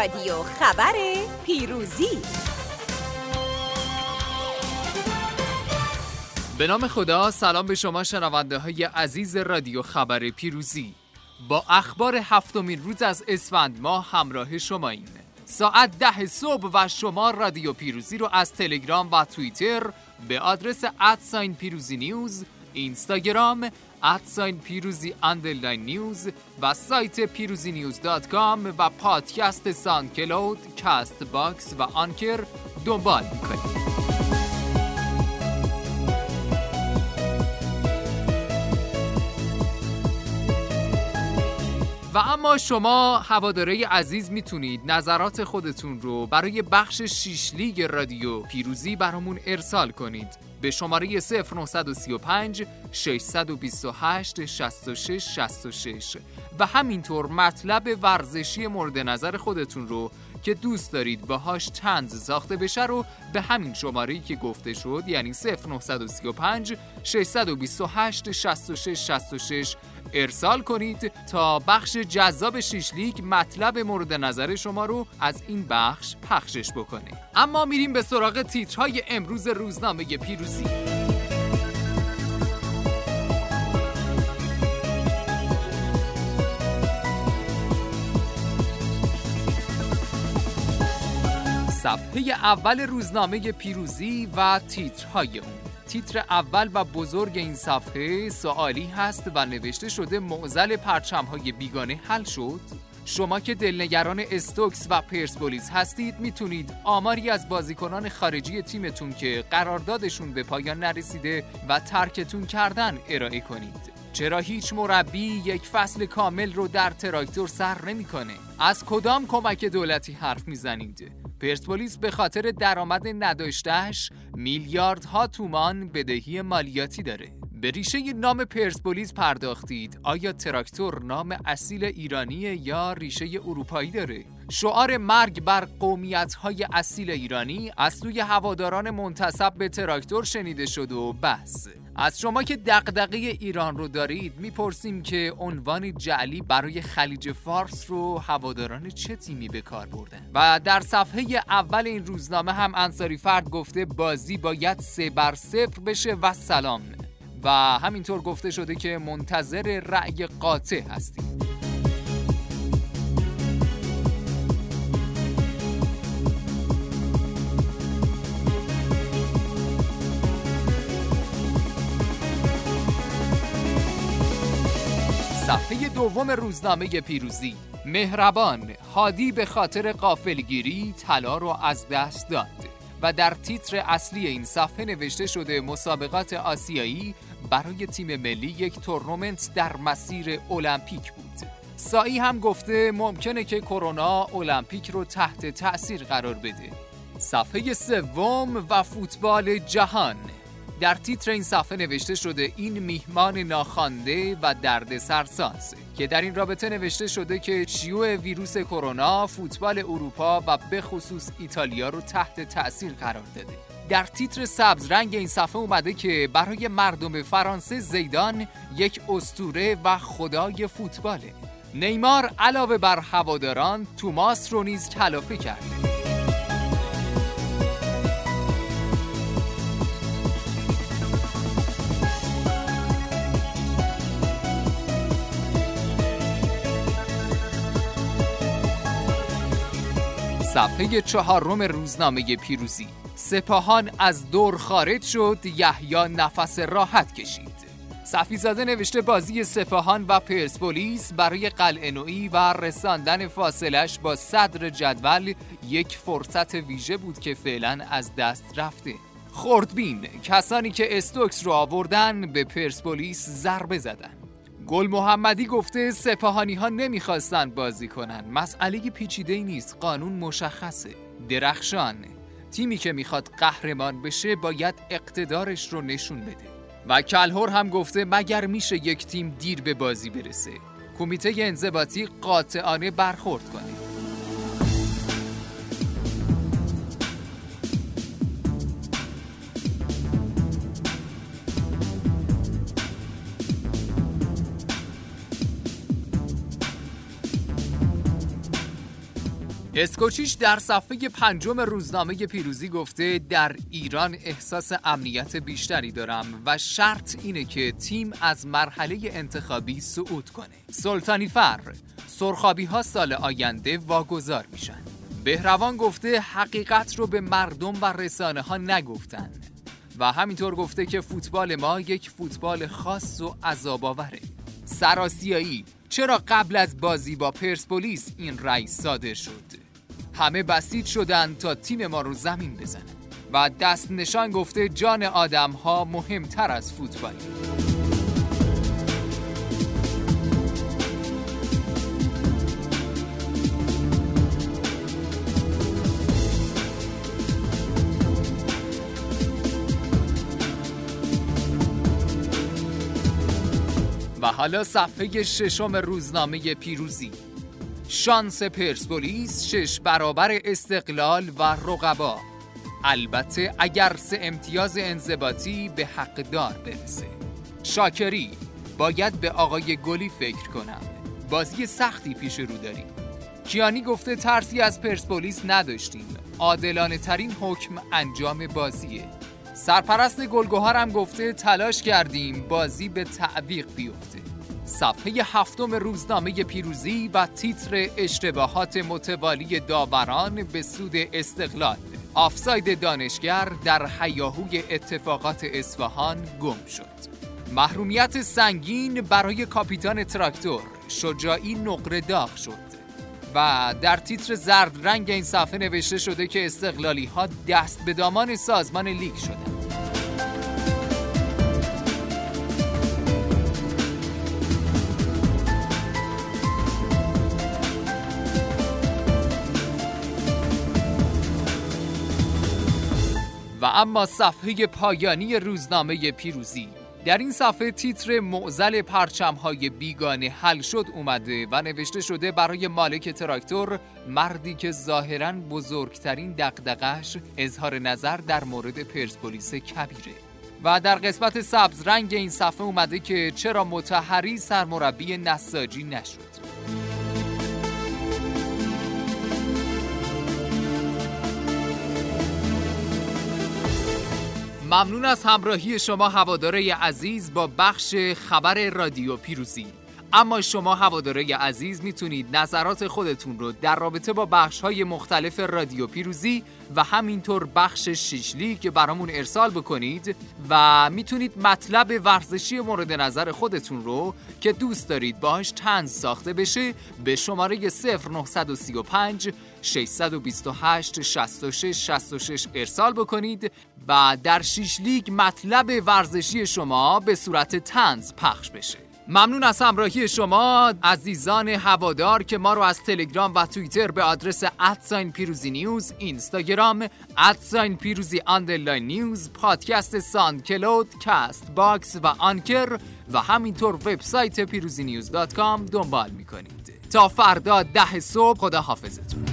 رادیو خبر پیروزی. به نام خدا سلام به شما شنونده های عزیز رادیو خبر پیروزی. با اخبار هفتمین روز از اسفند ماه همراه شما این ساعت ده صبح و شما رادیو پیروزی رو از تلگرام و توییتر به آدرس at sign پیروزی News اینستاگرام at sign پیروزی underline News و سایت پیروزی News dot com و پادکست SoundCloud، Castbox و Anchor دنبال می‌کنید. و اما شما هوادار عزیز می‌تونید نظرات خودتون رو برای بخش شیش لیگ رادیو پیروزی برامون ارسال کنید. به شماره 0935 628 66 66 و همینطور مطلب ورزشی مورد نظر خودتون رو که دوست دارید باهاش تنز ساخته بشه رو به همین شماره که گفته شد یعنی 0935 628 66 66 ارسال کنید تا بخش جذاب شیشلیک مطلب مورد نظر شما رو از این بخش پخشش بکنه. اما میریم به سراغ تیترهای امروز روزنامه پیروزی. صفحه اول روزنامه پیروزی و تیترهای اون. تیتر اول و بزرگ این صفحه سوالی هست و نوشته شده معزل پرچمهای بیگانه حل شد. شما که دلنگران استوکس و پرسپولیس هستید می‌تونید آماری از بازیکنان خارجی تیمتون که قراردادشون به پایان نرسیده و ترکتون کردن ارائه کنید. چرا هیچ مربی یک فصل کامل رو در تراکتور سر نمی‌کنه؟ از کدام کمک دولتی حرف می‌زنید؟ پرسپولیس به خاطر درآمد نداشتهش میلیاردها تومان بدهی مالیاتی داره. به ریشه نام پرسپولیس پرداختید. آیا تراکتور نام اصیل ایرانی یا ریشه اروپایی داره؟ شعار مرگ بر قومیت های اصیل ایرانی از سوی هواداران منتصب به تراکتور شنیده شد و بس. از شما که دقدقه ایران رو دارید می‌پرسیم که عنوان جعلی برای خلیج فارس رو هواداران چه تیمی به کار بردن؟ و در صفحه اول این روزنامه هم انصاری فرد گفته بازی باید سه بر صفر بشه و سلام. و همینطور گفته شده که منتظر رأی قاطع هستیم. صفحه دوم روزنامه پیروزی. مهربان هادی به خاطر قافلگیری طلا رو از دست داد. و در تیتر اصلی این صفحه نوشته شده مسابقات آسیایی برای تیم ملی یک تورنمنت در مسیر المپیک بود. سایی هم گفته ممکنه که کرونا المپیک رو تحت تأثیر قرار بده. صفحه سوم و فوتبال جهان. در تیتر این صفحه نوشته شده این میهمان ناخوانده و درد سرساز که در این رابطه نوشته شده که شیوع ویروس کرونا فوتبال اروپا و به خصوص ایتالیا رو تحت تأثیر قرار داده. در تیتر سبز رنگ این صفحه اومده که برای مردم فرانسه زیدان یک استوره و خدای فوتباله. نیمار علاوه بر هواداران توماس رو نیز کلافه کرده صفحه چهارم روزنامه پیروزی. سپاهان از دور خارج شد یحیی نفس راحت کشید. صفی زاده نوشته بازی سپاهان و پرسپولیس برای قلعه و رساندن فاصلش با صدر جدول یک فرصت ویژه بود که فعلا از دست رفته. خردبین کسانی که استوکس رو آوردن به پرسپولیس ضربه زدن. گل محمدی گفته سپاهانی ها نمی‌خواستن بازی کنن. مسئله پیچیده نیست قانون مشخصه. درخشان تیمی که می‌خواد قهرمان بشه باید اقتدارش رو نشون بده. و کلهور هم گفته مگر میشه یک تیم دیر به بازی برسه. کمیته انضباطی قاطعانه برخورد کنه. اسکوچیش در صفحه پنجم روزنامه پیروزی گفته در ایران احساس امنیت بیشتری دارم و شرط اینه که تیم از مرحله انتخابی صعود کنه. سلطانی فر سرخابی ها سال آینده واگذار میشن. بهروان گفته حقیقت رو به مردم و رسانه ها نگفتن. و همینطور گفته که فوتبال ما یک فوتبال خاص و عذاب سراسیایی چرا قبل از بازی با پرسپولیس این رأی صادر شد؟ همه بسیج شدن تا تیم ما رو زمین بزنن و دست نشان گفته جان آدم ها مهمتر از فوتبال. و حالا صفحه ششم روزنامه پیروزی. شانس پرسپولیس شش برابر استقلال و رقبا. البته اگر سه امتیاز انضباطی به حقدار برسه. شاکری باید به آقای گلی فکر کنم. بازی سختی پیش رو داریم. کیانی گفته ترسی از پرسپولیس نداشتیم. عادلانه ترین حکم انجام بازیه. سرپرست گلگوهر هم گفته تلاش کردیم بازی به تعویق بیفته. صفحه هفتم روزنامه پیروزی و تیتر اشتباهات متوالی داوران به سود استقلال. آفساید دانشگر در حیاهوی اتفاقات اصفهان گم شد. محرومیت سنگین برای کاپیتان تراکتور شجاعی نقره داغ شد. و در تیتر زرد رنگ این صفحه نوشته شده که استقلالی ها دست به دامان سازمان لیگ شدند. و اما صفحه پایانی روزنامه پیروزی. در این صفحه تیتر معزل پرچمهای بیگانه حل شد اومده و نوشته شده برای مالک تراکتور مردی که ظاهرا بزرگترین دقدقش اظهار نظر در مورد پرسپولیس کبیره. و در قسمت سبز رنگ این صفحه اومده که چرا متحری سرمربی نساجی نشد. ممنون از همراهی شما هواداره عزیز با بخش خبر رادیو پیروزی. اما شما هواداره عزیز می‌تونید نظرات خودتون رو در رابطه با بخش های مختلف رادیو پیروزی و همینطور بخش شیشلی که برامون ارسال بکنید و می‌تونید مطلب ورزشی مورد نظر خودتون رو که دوست دارید باهاش تنز ساخته بشه به شماره 0935 628 66 66 ارسال بکنید و در شیش لیگ مطلب ورزشی شما به صورت طنز پخش بشه. ممنون از همراهی شما عزیزان هوادار که ما رو از تلگرام و توییتر به آدرس at sign پیروزی News اینستاگرام at sign پیروزی underline News پادکست SoundCloud Castbox و Anchor و همینطور وبسایت پیروزی News dot com دنبال می‌کنید. تا فردا ده صبح خدا حافظتون